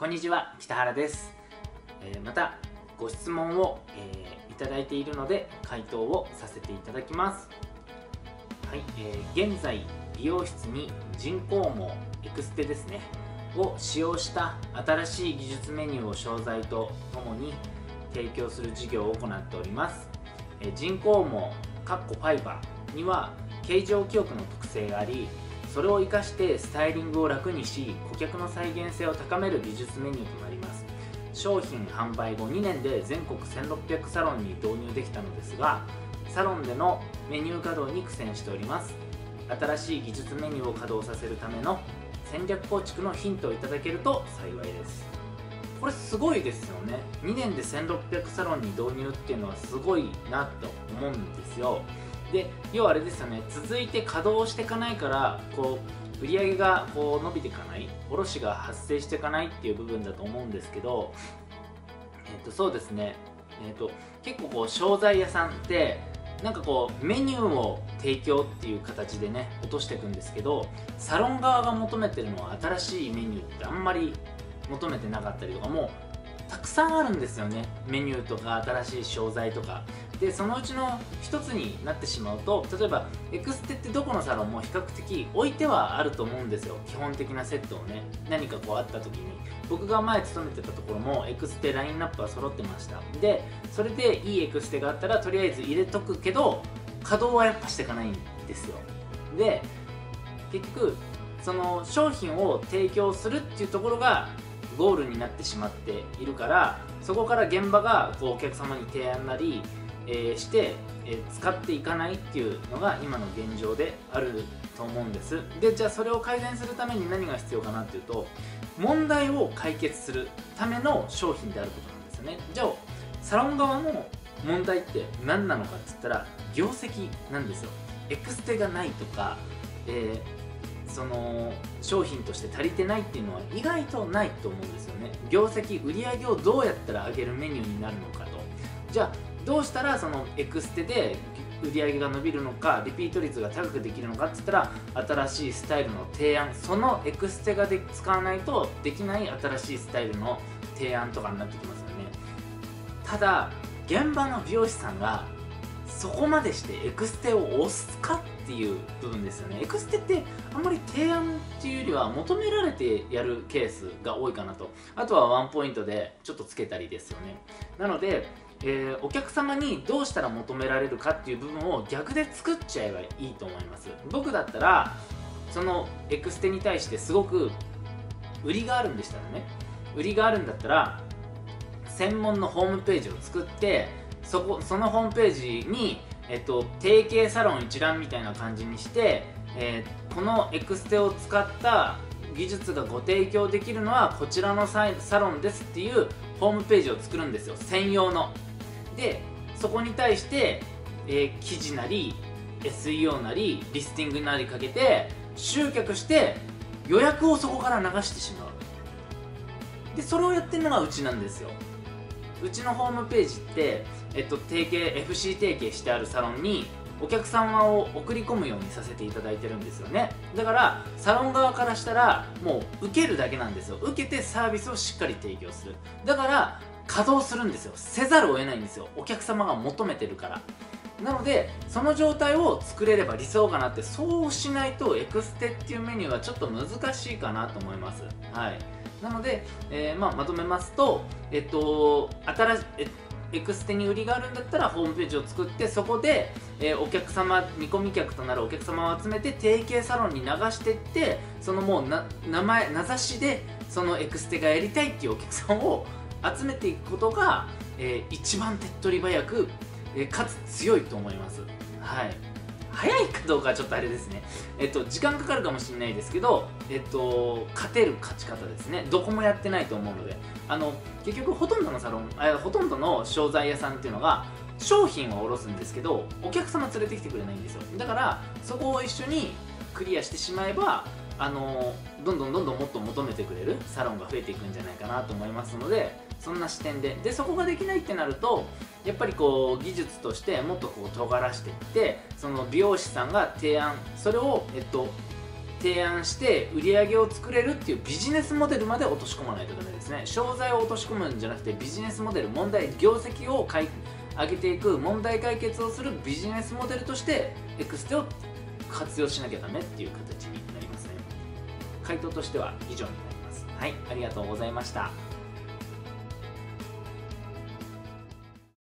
こんにちは北原です、えー、またご質問を、えー、いただいているので回答をさせていただきます。はい、えー、現在美容室に人工毛エクステですねを使用した新しい技術メニューを商材とともに提供する事業を行っております、え、人工毛かっこファイバーには形状記憶の特性がありそれを生かしてスタイリングを楽にし顧客の再現性を高める技術メニューとなります。商品販売後2年で全国1600サロンに導入できたのですがサロンでのメニュー稼働に苦戦しております。新しい技術メニューを稼働させるための戦略構築のヒントをいただけると幸いです。これすごいですよね。2年で1600サロンに導入っていうのはすごいなと思うんですよ。で要はあれですよね。続いて稼働していかないからこう売り上げがこう伸びていかない。卸が発生していかないっていう部分だと思うんですけど、えっと、そうですね、えっと、結構こう商材屋さんってなんかこうメニューを提供っていう形でね落としていくんですけどサロン側が求めてるのは新しいメニューってあんまり求めてなかったりとかもたくさんあるんですよね。メニューとか新しい商材とか。でそのうちの一つになってしまうと例えばエクステってどこのサロンも比較的置いてはあると思うんですよ。基本的なセットをね。何かこうあった時に。僕が前勤めてたところもエクステラインナップは揃ってました。でそれでいいエクステがあったらとりあえず入れとくけど稼働はやっぱしていかないんですよ。で結局その商品を提供するっていうところがゴールになってしまっているからそこから現場がこうお客様に提案なり、えー、して、えー、使っていかないっていうのが今の現状であると思うんです。でじゃあそれを改善するために何が必要かなっていうと問題を解決するための商品であることなんですよね。じゃあサロン側の問題って何なのかって言ったら業績なんですよ。エクステがないとか、えーその商品として足りてないっていうのは意外とないと思うんですよね。業績売上をどうやったら上げるメニューになるのかと。じゃあどうしたらそのエクステで売り上げが伸びるのかリピート率が高くできるのかって言ったら新しいスタイルの提案そのエクステがで使わないとできない新しいスタイルの提案とかになってきますよね。ただ現場の美容師さんがそこまでしてエクステを押すかっていう部分ですよね。エクステってあんまり提案っていうよりは求められてやるケースが多いかなと。あとはワンポイントでちょっとつけたりですよね。なので、えー、お客様にどうしたら求められるかっていう部分を逆で作っちゃえばいいと思います。僕だったらそのエクステに対してすごく売りがあるんでしたらね。売りがあるんだったら専門のホームページを作ってそこそのホームページに、えっと、定型サロン一覧みたいな感じにして、えー、このエクステを使った技術がご提供できるのはこちらのサロンですっていうホームページを作るんですよ。専用の。でそこに対して、えー、記事なり SEO なりリスティングなりかけて集客して予約をそこから流してしまう。でそれをやってるのがうちなんですよ。うちのホームページって、えっと、提携 FC 提携してあるサロンにお客様を送り込むようにさせていただいてるんですよね。だからサロン側からしたらもう受けるだけなんですよ。受けてサービスをしっかり提供する。だから稼働するんですよ。せざるを得ないんですよ。お客様が求めてるから。なのでその状態を作れれば理想かなってそうしないとエクステっていうメニューはちょっと難しいかなと思います。はい。なので、えー、まあ、まとめますと、えっと、新しえエクステに売りがあるんだったらホームページを作ってそこで、えー、お客様見込み客となるお客様を集めて提携サロンに流していってそのもうな名前名指しでそのエクステがやりたいっていうお客さんを集めていくことが、えー、一番手っ取り早く、え、かつ強いと思いますはい早いかどうかはちょっとあれですね。えっと、時間かかるかもしれないですけど、えっと、勝てる勝ち方ですね。どこもやってないと思うので。あの、結局ほとんどのサロン、あほとんどの商材屋さんっていうのが、商品は卸すんですけど、お客様連れてきてくれないんですよ。だから、そこを一緒にクリアしてしまえば、あのどんどんどんどんもっと求めてくれるサロンが増えていくんじゃないかなと思いますのでそんな視点で。でそこができないってなるとやっぱりこう技術としてもっとこう尖らしていってその美容師さんが提案それを、えっと、提案して売り上げを作れるっていうビジネスモデルまで落とし込まないとダメですね。商材を落とし込むんじゃなくてビジネスモデル問題業績を上げていく問題解決をするビジネスモデルとしてエクステを活用しなきゃダメっていう形になりますね。回答としては以上になります。はいありがとうございました。